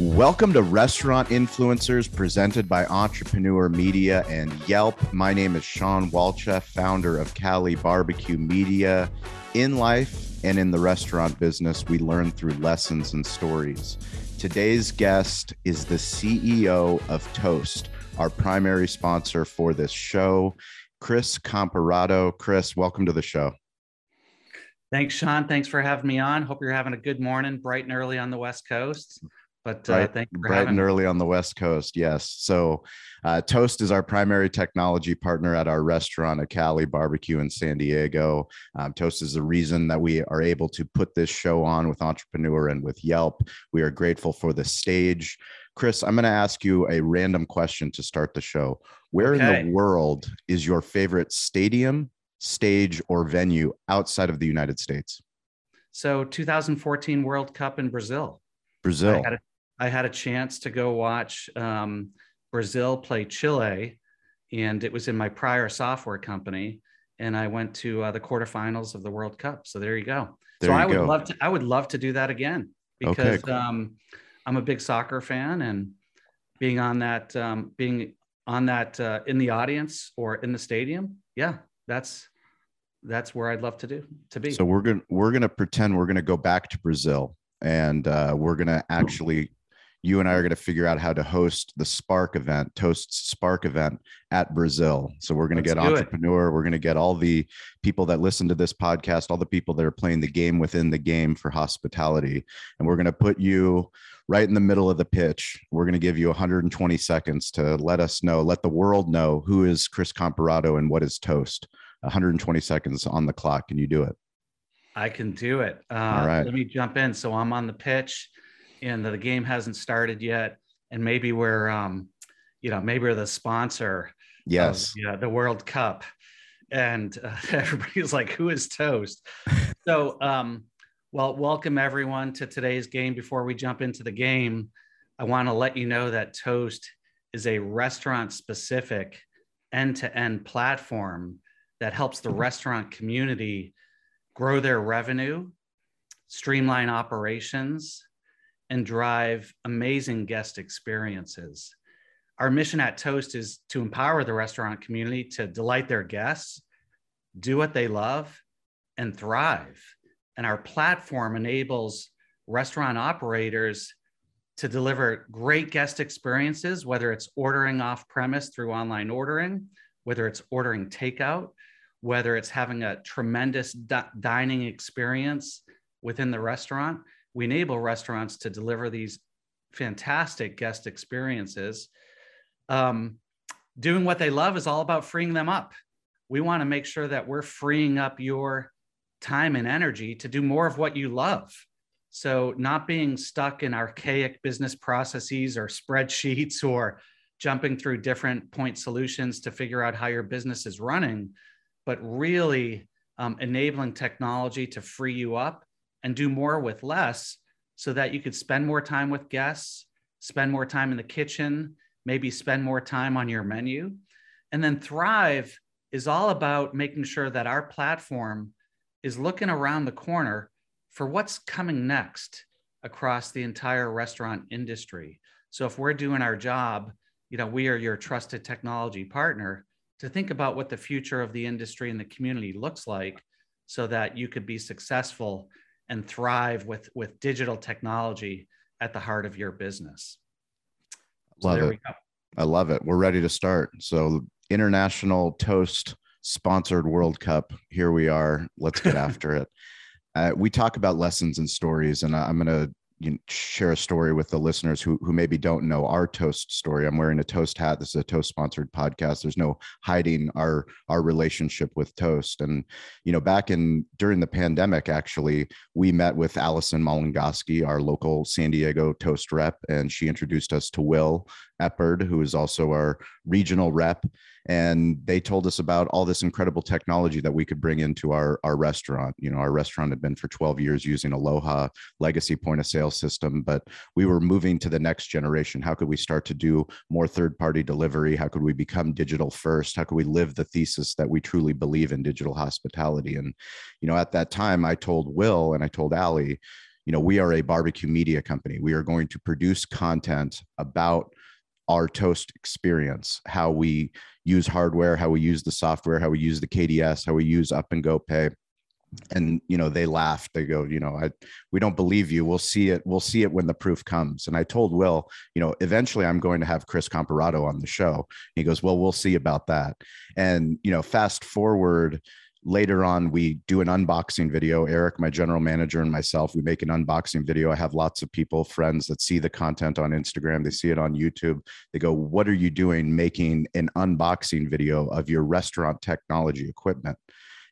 Welcome to Restaurant Influencers presented by Entrepreneur Media and Yelp. My name is Sean Walchef, founder of Cali Barbecue Media. In life and in the restaurant business, we learn through lessons and stories. Today's guest is the CEO of Toast, our primary sponsor for this show, Chris Comparato. Chris, welcome to the show. Thanks, Sean. Thanks for having me on. Hope you're having a good morning, bright and early on the West Coast. But uh, bright, bright and early on the West Coast, yes. So, uh, Toast is our primary technology partner at our restaurant at Cali Barbecue in San Diego. Um, Toast is the reason that we are able to put this show on with Entrepreneur and with Yelp. We are grateful for the stage. Chris, I'm going to ask you a random question to start the show. Where okay. in the world is your favorite stadium, stage, or venue outside of the United States? So, 2014 World Cup in Brazil. Brazil. I had a, I had a chance to go watch um, Brazil play Chile, and it was in my prior software company. And I went to uh, the quarterfinals of the World Cup. So there you go. There so I would go. love to. I would love to do that again because okay, cool. um, I'm a big soccer fan, and being on that, um, being on that uh, in the audience or in the stadium, yeah, that's that's where I'd love to do to be. So we're gonna we're gonna pretend we're gonna go back to Brazil, and uh, we're gonna actually you and I are going to figure out how to host the Spark event, Toast's Spark event at Brazil. So we're going to get entrepreneur. It. We're going to get all the people that listen to this podcast, all the people that are playing the game within the game for hospitality, and we're going to put you right in the middle of the pitch. We're going to give you 120 seconds to let us know, let the world know who is Chris Comparato and what is Toast. 120 seconds on the clock. Can you do it? I can do it. Uh, all right. Let me jump in. So I'm on the pitch and the game hasn't started yet, and maybe we're, um, you know, maybe we're the sponsor. Yes. Of, yeah, the World Cup, and uh, everybody's like, "Who is Toast?" so, um, well, welcome everyone to today's game. Before we jump into the game, I want to let you know that Toast is a restaurant-specific end-to-end platform that helps the restaurant community grow their revenue, streamline operations, and drive amazing guest experiences. Our mission at Toast is to empower the restaurant community to delight their guests, do what they love, and thrive. And our platform enables restaurant operators to deliver great guest experiences, whether it's ordering off premise through online ordering, whether it's ordering takeout, whether it's having a tremendous di- dining experience within the restaurant we enable restaurants to deliver these fantastic guest experiences. Um, doing what they love is all about freeing them up. We want to make sure that we're freeing up your time and energy to do more of what you love. So, not being stuck in archaic business processes or spreadsheets or jumping through different point solutions to figure out how your business is running, but really um, enabling technology to free you up and do more with less so that you could spend more time with guests, spend more time in the kitchen, maybe spend more time on your menu. And then Thrive is all about making sure that our platform is looking around the corner for what's coming next across the entire restaurant industry. So if we're doing our job, you know, we are your trusted technology partner to think about what the future of the industry and the community looks like so that you could be successful and thrive with with digital technology at the heart of your business. So love it. I love it. We're ready to start. So international toast sponsored World Cup. Here we are. Let's get after it. Uh, we talk about lessons and stories, and I'm going to you know, share a story with the listeners who who maybe don't know our toast story. I'm wearing a toast hat. This is a toast sponsored podcast. There's no hiding our our relationship with toast. And you know, back in during the pandemic, actually, we met with Allison Malingoski, our local San Diego toast rep, and she introduced us to Will Eppard, who is also our regional rep and they told us about all this incredible technology that we could bring into our our restaurant. You know our restaurant had been for 12 years using aloha legacy point of sale system but we were moving to the next generation. How could we start to do more third party delivery? How could we become digital first? How could we live the thesis that we truly believe in digital hospitality? And you know at that time i told will and i told ali you know, we are a barbecue media company. We are going to produce content about our toast experience, how we use hardware, how we use the software, how we use the KDS, how we use Up and Go Pay. And you know, they laugh. They go, you know, I we don't believe you. We'll see it. We'll see it when the proof comes. And I told Will, you know, eventually I'm going to have Chris Comparato on the show. He goes, well, we'll see about that. And you know, fast forward later on we do an unboxing video. Eric my general manager and myself we make an unboxing video. I have lots of people friends that see the content on instagram. They see it on youtube. They go what are you doing making an unboxing video of your restaurant technology equipment?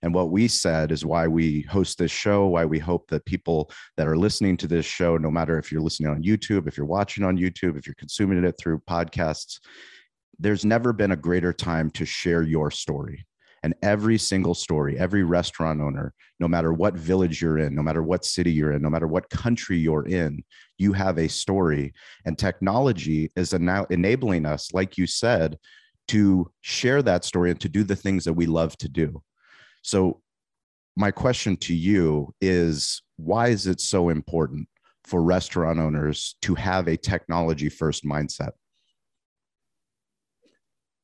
And what we said is why we host this show, why we hope that people that are listening to this show, no matter if you're listening on YouTube, if you're watching on YouTube, if you're consuming it through podcasts, there's never been a greater time to share your story. And every single story, every restaurant owner, no matter what village you're in, no matter what city you're in, no matter what country you're in, you have a story. And technology is now enabling us, like you said, to share that story and to do the things that we love to do. So, my question to you is why is it so important for restaurant owners to have a technology first mindset?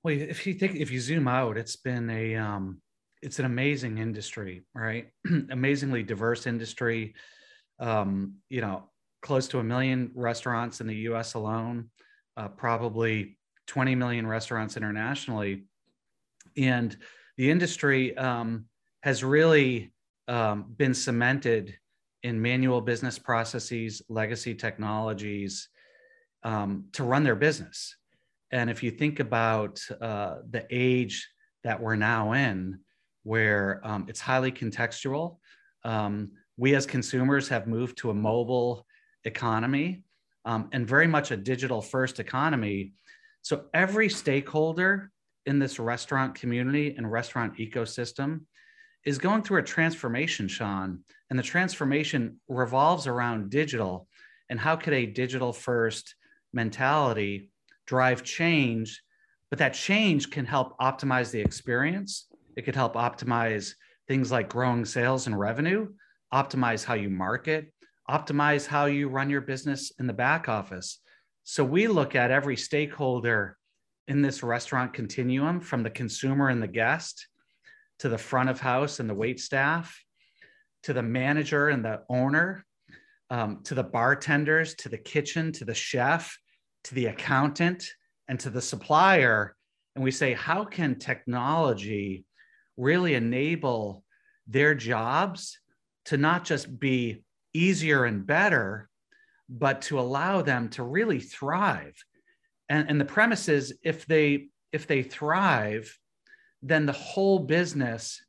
Well, if you think if you zoom out, it's been a um, it's an amazing industry, right? Amazingly diverse industry. Um, you know, close to a million restaurants in the U.S. alone, uh, probably 20 million restaurants internationally, and the industry um, has really um, been cemented in manual business processes, legacy technologies um, to run their business. And if you think about uh, the age that we're now in, where um, it's highly contextual, um, we as consumers have moved to a mobile economy um, and very much a digital first economy. So every stakeholder in this restaurant community and restaurant ecosystem is going through a transformation, Sean. And the transformation revolves around digital. And how could a digital first mentality drive change, but that change can help optimize the experience. It could help optimize things like growing sales and revenue, optimize how you market, optimize how you run your business in the back office. So we look at every stakeholder in this restaurant continuum from the consumer and the guest to the front of house and the wait staff to the manager and the owner um, to the bartenders to the kitchen to the chef to the accountant and to the supplier and we say how can technology really enable their jobs to not just be easier and better but to allow them to really thrive? And, and the premise is if they if they thrive then the whole business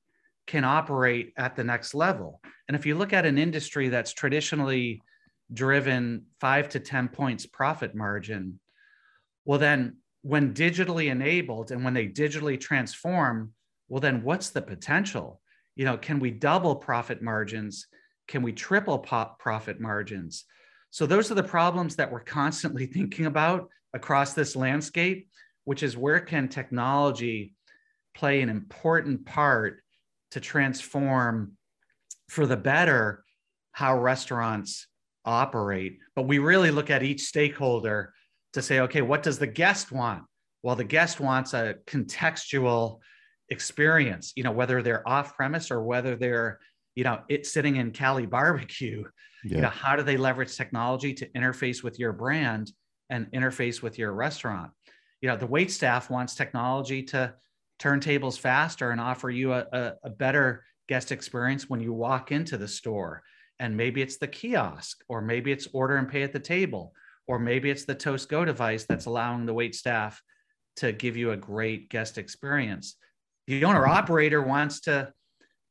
can operate at the next level. And if you look at an industry that's traditionally driven five to 10 points profit margin. Well, then when digitally enabled and when they digitally transform, well, then what's the potential? You know, can we double profit margins? Can we triple profit margins? So those are the problems that we're constantly thinking about across this landscape, which is where can technology play an important part to transform for the better how restaurants operate. But we really look at each stakeholder to say, okay, what does the guest want? Well, the guest wants a contextual experience, you know, whether they're off premise or whether they're, you know, it sitting in Cali barbecue, yeah. you know, how do they leverage technology to interface with your brand and interface with your restaurant? You know, the wait staff wants technology to turn tables faster and offer you a, a, a better guest experience when you walk into the store and maybe it's the kiosk or maybe it's order and pay at the table or maybe it's the toast go device that's allowing the wait staff to give you a great guest experience. The owner operator wants to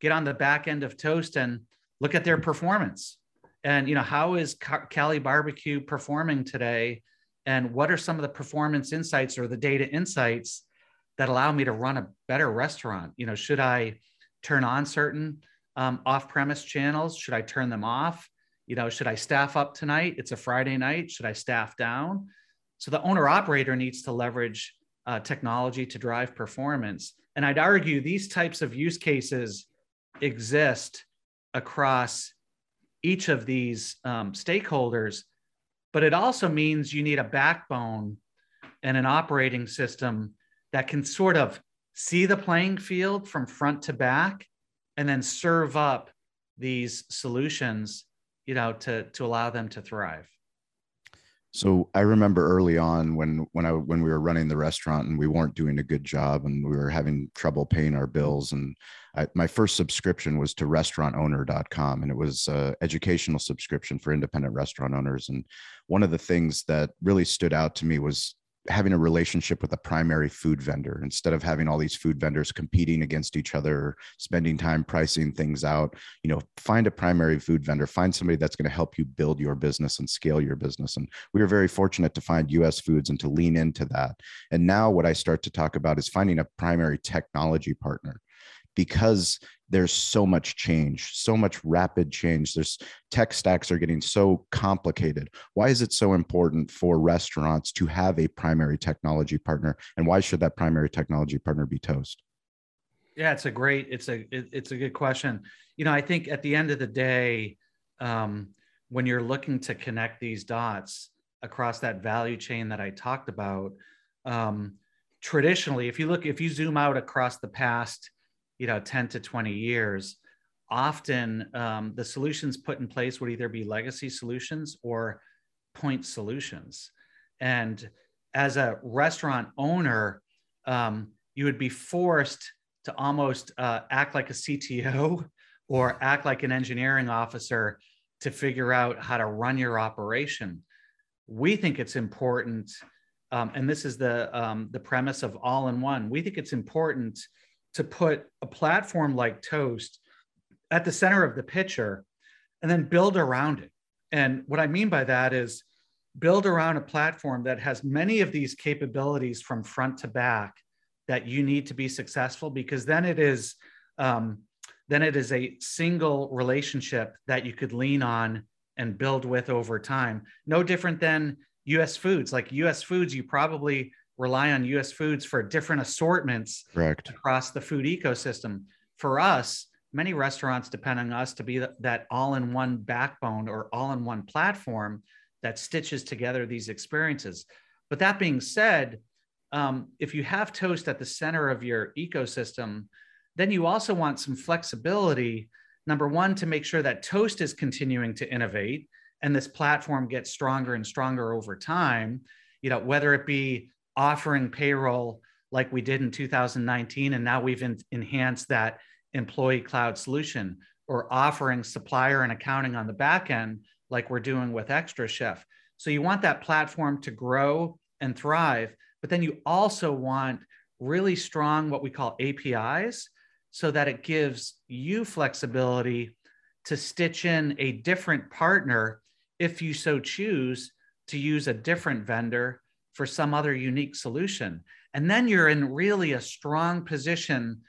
get on the back end of toast and look at their performance. And you know how is cali barbecue performing today? And what are some of the performance insights or the data insights that allow me to run a better restaurant? You know should i turn on certain um, off-premise channels. Should i turn them off? You know should i staff up tonight? It's a friday night. Should i staff down? So the owner operator needs to leverage uh, technology to drive performance. And i'd argue these types of use cases exist across each of these um, stakeholders, but it also means you need a backbone and an operating system that can sort of see the playing field from front to back and then serve up these solutions you know to to allow them to thrive. So I remember early on when when I when we were running the restaurant and we weren't doing a good job and we were having trouble paying our bills. And I, my first subscription was to restaurantowner.com and it was a educational subscription for independent restaurant owners. And one of the things that really stood out to me was having a relationship with a primary food vendor instead of having all these food vendors competing against each other spending time pricing things out. You know find a primary food vendor find somebody that's going to help you build your business and scale your business. And we were very fortunate to find us foods and to lean into that. And now what i start to talk about is finding a primary technology partner because there's so much change, so much rapid change. There's tech stacks are getting so complicated. Why is it so important for restaurants to have a primary technology partner, and why should that primary technology partner be Toast? Yeah, it's a great, it's a, it, it's a good question. You know, I think at the end of the day, um, when you're looking to connect these dots across that value chain that I talked about, um, traditionally, if you look, if you zoom out across the past you know 10 to 20 years often um, the solutions put in place would either be legacy solutions or point solutions. And as a restaurant owner um, you would be forced to almost uh, act like a cto or act like an engineering officer to figure out how to run your operation. We think it's important um, and this is the um, the premise of all in one. We think it's important to put a platform like Toast at the center of the picture and then build around it. And what I mean by that is build around a platform that has many of these capabilities from front to back that you need to be successful because then it is um, then it is a single relationship that you could lean on and build with over time no different than us foods like us foods you probably rely on US foods for different assortments Correct. across the food ecosystem. For us, many restaurants depend on us to be that all in one backbone or all in one platform that stitches together these experiences. But that being said, um, if you have Toast at the center of your ecosystem, then you also want some flexibility. Number one, to make sure that Toast is continuing to innovate and this platform gets stronger and stronger over time. You know, whether it be offering payroll like we did in 2019 and now we've in, enhanced that employee cloud solution or offering supplier and accounting on the back end like we're doing with xtraCHEF. so you want that platform to grow and thrive but then you also want really strong what we call apis so that it gives you flexibility to stitch in a different partner if you so choose to use a different vendor for some other unique solution. And then you're in really a strong position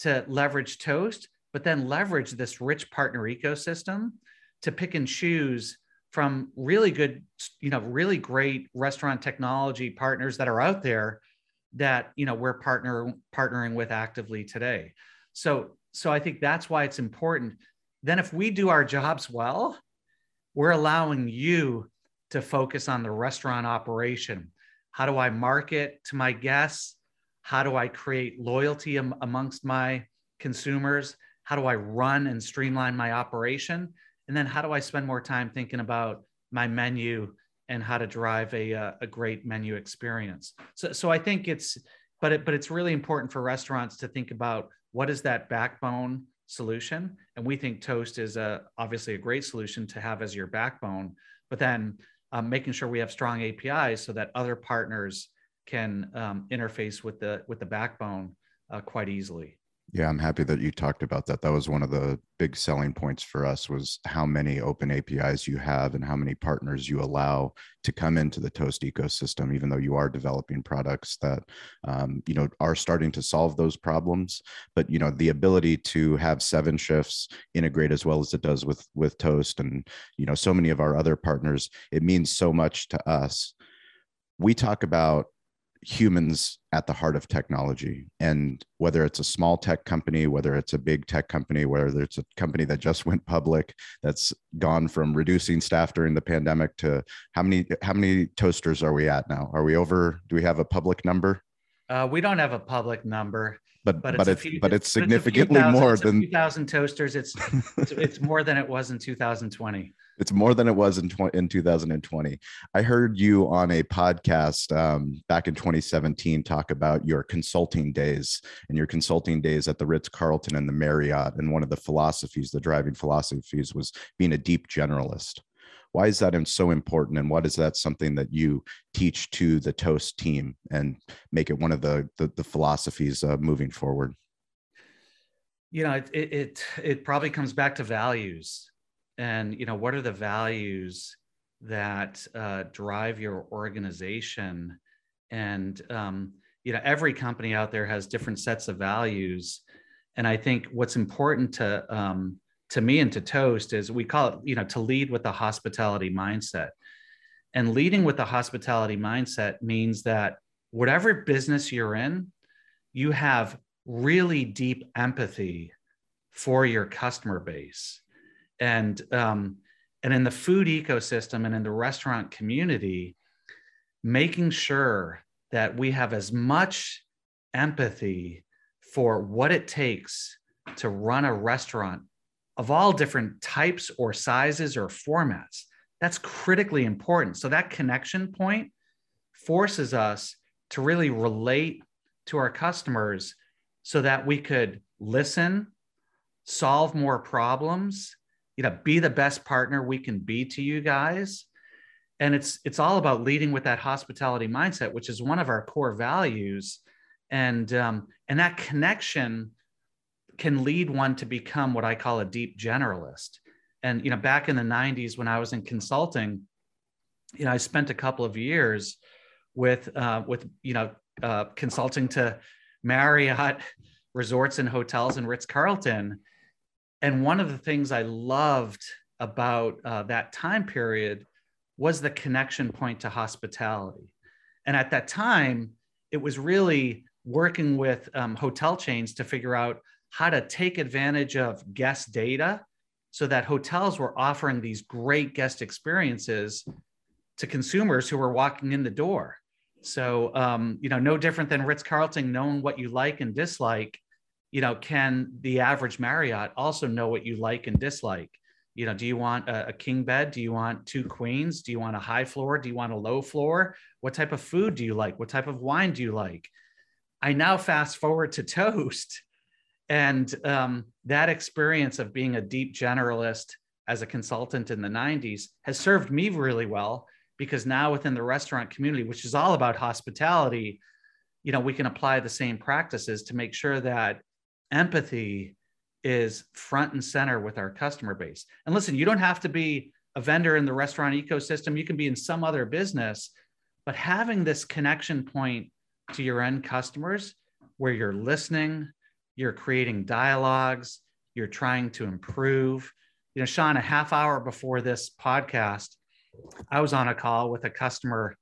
to leverage Toast, but then leverage this rich partner ecosystem to pick and choose from really good, you know, really great restaurant technology partners that are out there that, you know, we're partner partnering with actively today. So, so I think that's why it's important. Then if we do our jobs well, we're allowing you to focus on the restaurant operation how do I market to my guests? How do I create loyalty am- amongst my consumers? How do I run and streamline my operation? And then how do I spend more time thinking about my menu and how to drive a, uh, a great menu experience? So, so I think it's, but it, but it's really important for restaurants to think about what is that backbone solution, and we think Toast is a obviously a great solution to have as your backbone. But then um, making sure we have strong APIs so that other partners can um, interface with the with the backbone uh, quite easily. Yeah, I'm happy that you talked about that. That was one of the big selling points for us was how many open APIs you have and how many partners you allow to come into the Toast ecosystem, even though you are developing products that um, you know are starting to solve those problems. But you know, the ability to have 7shifts integrate as well as it does with with Toast and you know so many of our other partners, it means so much to us. We talk about humans at the heart of technology. And whether it's a small tech company whether it's a big tech company whether it's a company that just went public that's gone from reducing staff during the pandemic to how many how many toasters are we at now? Are we over do we have a public number? Uh, we don't have a public number but but, but it's, few, but it's significantly it's more than 2000 toasters. It's, it's it's more than it was in 2020 it's more than it was in, tw- in 2020. I heard you on a podcast um, back in 2017 talk about your consulting days and your consulting days at the Ritz Carlton and the Marriott. And one of the philosophies, the driving philosophies, was being a deep generalist. Why is that so important? And what is that something that you teach to the Toast team and make it one of the, the, the philosophies uh, moving forward? You know, it, it, it, it probably comes back to values and you know what are the values that uh, drive your organization? And um, you know every company out there has different sets of values. And i think what's important to um, to me and to toast is we call it you know to lead with a hospitality mindset. And leading with a hospitality mindset means that whatever business you're in you have really deep empathy for your customer base and um, and in the food ecosystem and in the restaurant community making sure that we have as much empathy for what it takes to run a restaurant of all different types or sizes or formats that's critically important. So that connection point forces us to really relate to our customers so that we could listen solve more problems you know be the best partner we can be to you guys. And it's it's all about leading with that hospitality mindset which is one of our core values. And um, and that connection can lead one to become what i call a deep generalist. And you know back in the 90s when i was in consulting you know i spent a couple of years with uh, with you know uh, consulting to marriott resorts and hotels and ritz carlton and one of the things I loved about uh, that time period was the connection point to hospitality. And at that time, it was really working with um, hotel chains to figure out how to take advantage of guest data so that hotels were offering these great guest experiences to consumers who were walking in the door. So, um, you know, no different than Ritz Carlton knowing what you like and dislike you know, can the average Marriott also know what you like and dislike? You know, do you want a, a, king bed? Do you want two queens? Do you want a high floor? Do you want a low floor? What type of food do you like? What type of wine do you like? I now fast forward to Toast, and um, that experience of being a deep generalist as a consultant in the 90s has served me really well because now within the restaurant community, which is all about hospitality, you know, we can apply the same practices to make sure that empathy is front and center with our customer base. And listen, you don't have to be a vendor in the restaurant ecosystem, you can be in some other business, but having this connection point to your end customers where you're listening, you're creating dialogues, you're trying to improve. You know, Sean, a half hour before this podcast, I was on a call with a customer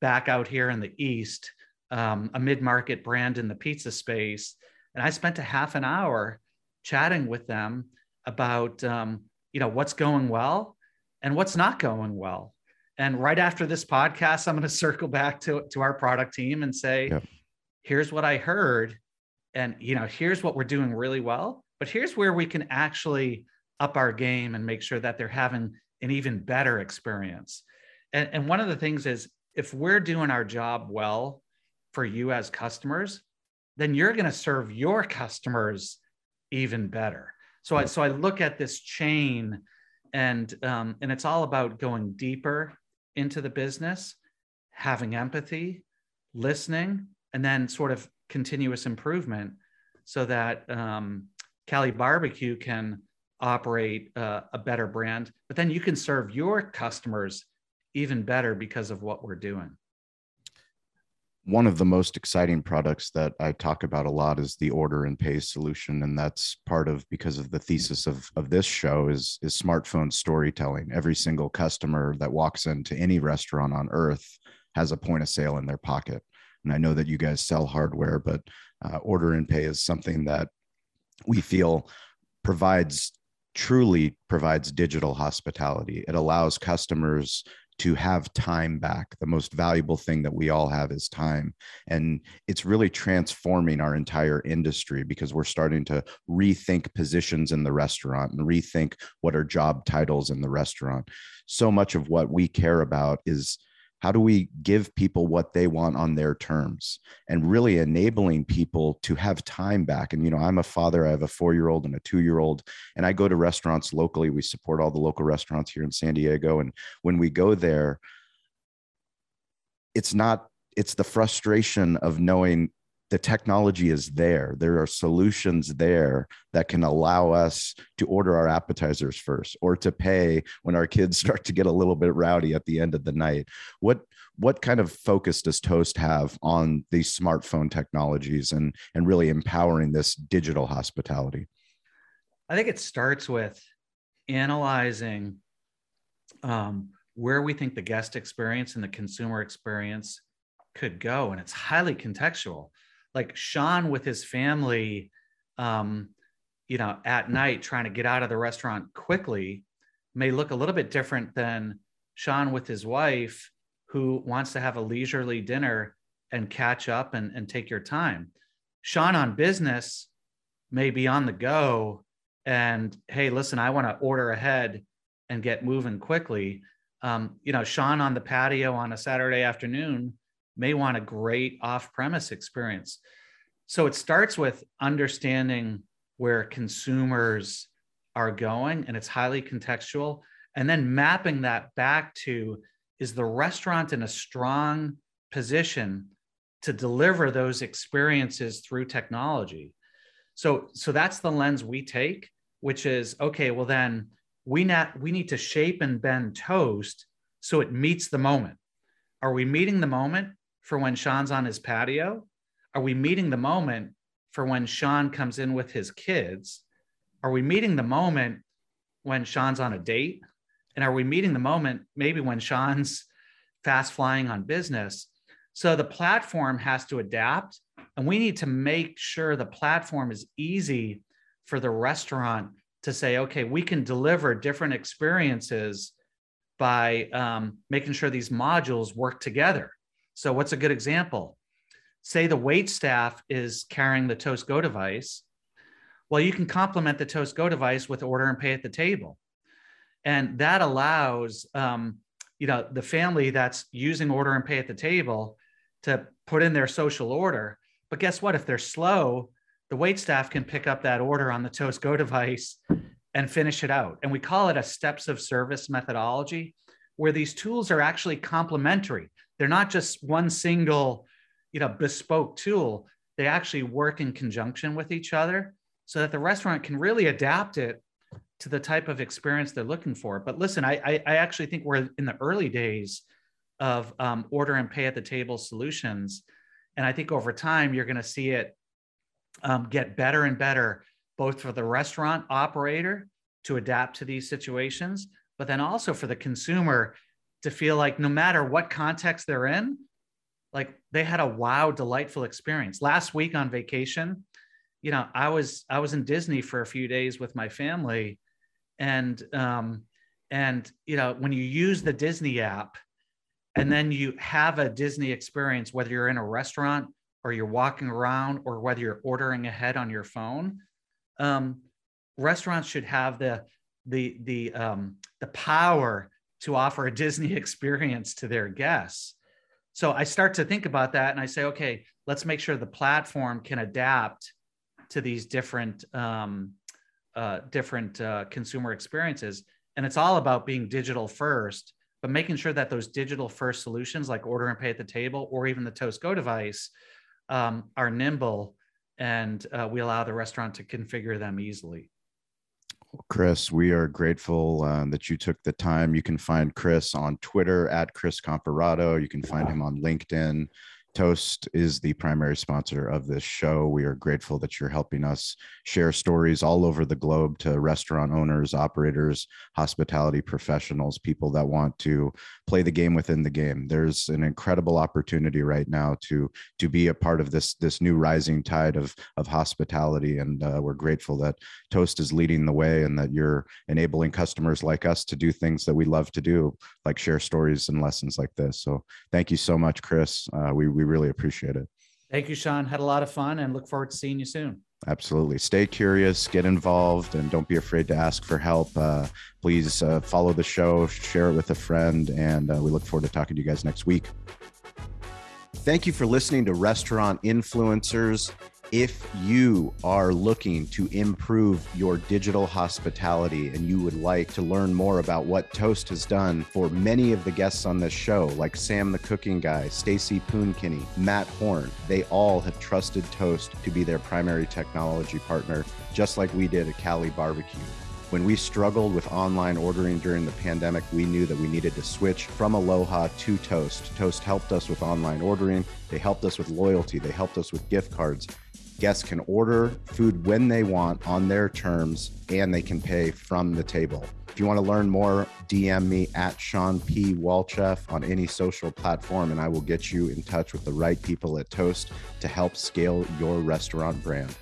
back out here in the East, um, a mid market brand in the pizza space and I spent a half an hour chatting with them about, um, you know, what's going well and what's not going well. And right after this podcast, I'm going to circle back to, to our product team and say, yep. here's what I heard. And, you know, here's what we're doing really well, but here's where we can actually up our game and make sure that they're having an even better experience. And, and one of the things is if we're doing our job well for you as customers, then you're going to serve your customers even better. So I so I look at this chain, and um, and it's all about going deeper into the business, having empathy, listening, and then sort of continuous improvement, so that um, Cali Barbecue can operate uh, a better brand, but then you can serve your customers even better because of what we're doing one of the most exciting products that I talk about a lot is the order and pay solution. And that's part of because of the thesis of, of this show is, is smartphone storytelling. Every single customer that walks into any restaurant on earth has a point of sale in their pocket. and I know that you guys sell hardware, but uh, order and pay is something that we feel provides truly provides digital hospitality. It allows customers to have time back. The most valuable thing that we all have is time. And it's really transforming our entire industry because we're starting to rethink positions in the restaurant and rethink what are job titles in the restaurant. So much of what we care about is how do we give people what they want on their terms and really enabling people to have time back? And you know i'm a father i have a four year old and a two year old and i go to restaurants locally. We support all the local restaurants here in san diego. And when we go there it's not it's the frustration of knowing the technology is there. There are solutions there that can allow us to order our appetizers first or to pay when our kids start to get a little bit rowdy at the end of the night. What what kind of focus does Toast have on these smartphone technologies and and really empowering this digital hospitality? I think it starts with analyzing um, where we think the guest experience and the consumer experience could go, and it's highly contextual like Sean with his family, um, you know, at night trying to get out of the restaurant quickly may look a little bit different than Sean with his wife who wants to have a leisurely dinner and catch up and, and take your time. Sean on business may be on the go and hey, listen, I want to order ahead and get moving quickly. Um, you know, Sean on the patio on a Saturday afternoon may want a great off premise experience. So it starts with understanding where consumers are going, and it's highly contextual. And then mapping that back to is the restaurant in a strong position to deliver those experiences through technology? So, so that's the lens we take, which is okay, well, then we, not, we need to shape and bend toast so it meets the moment. Are we meeting the moment for when Sean's on his patio? Are we meeting the moment for when Sean comes in with his kids? Are we meeting the moment when Sean's on a date? And are we meeting the moment maybe when Sean's fast flying on business? So the platform has to adapt, and we need to make sure the platform is easy for the restaurant to say, okay, we can deliver different experiences by um, making sure these modules work together. So, what's a good example? Say the wait staff is carrying the Toast Go device. Well, you can complement the Toast Go device with order and pay at the table. And that allows, um, you know, the family that's using order and pay at the table to put in their social order. But guess what? If they're slow, the wait staff can pick up that order on the Toast Go device and finish it out. And we call it a steps of service methodology, where these tools are actually complementary. They're not just one single, you know, bespoke tool. They actually work in conjunction with each other so that the restaurant can really adapt it to the type of experience they're looking for. But listen, I, I, I actually think we're in the early days of um, order and pay at the table solutions. And I think over time, you're going to see it um, get better and better, both for the restaurant operator to adapt to these situations, but then also for the consumer to feel like no matter what context they're in, like they had a wow, delightful experience. Last week on vacation, you know, I was I was in Disney for a few days with my family, and um, and you know, when you use the Disney app, and then you have a Disney experience, whether you're in a restaurant or you're walking around or whether you're ordering ahead on your phone, um, restaurants should have the the the um, the power to offer a Disney experience to their guests. So I start to think about that and I say, okay, let's make sure the platform can adapt to these different um, uh, different uh, consumer experiences. And it's all about being digital first, but making sure that those digital first solutions like order and pay at the table or even the Toast Go device um, are nimble and uh, we allow the restaurant to configure them easily. Chris, we are grateful uh, that you took the time. You can find Chris on Twitter at Chris Comparato. You can find him on LinkedIn, Toast is the primary sponsor of this show. We are grateful that you're helping us share stories all over the globe to restaurant owners, operators, hospitality professionals, people that want to play the game within the game. There's an incredible opportunity right now to to be a part of this this new rising tide of of hospitality, and uh, we're grateful that Toast is leading the way and that you're enabling customers like us to do things that we love to do, like share stories and lessons like this. So thank you so much, Chris. Uh, we we really appreciate it. Thank you, Sean. Had a lot of fun and look forward to seeing you soon. Absolutely. Stay curious, get involved, and don't be afraid to ask for help. Uh, please uh, follow the show, share it with a friend, and uh, we look forward to talking to you guys next week. Thank you for listening to Restaurant Influencers. If you are looking to improve your digital hospitality and you would like to learn more about what Toast has done for many of the guests on this show, like Sam the Cooking Guy, Stacy Poon-Kinney, Matt Horn, they all have trusted Toast to be their primary technology partner, just like we did at Cali Barbecue. When we struggled with online ordering during the pandemic, we knew that we needed to switch from Aloha to Toast. Toast helped us with online ordering. They helped us with loyalty. They helped us with gift cards guests can order food when they want on their terms and they can pay from the table. If you want to learn more, DM me at Sean P. Walchef on any social platform, and I will get you in touch with the right people at Toast to help scale your restaurant brand.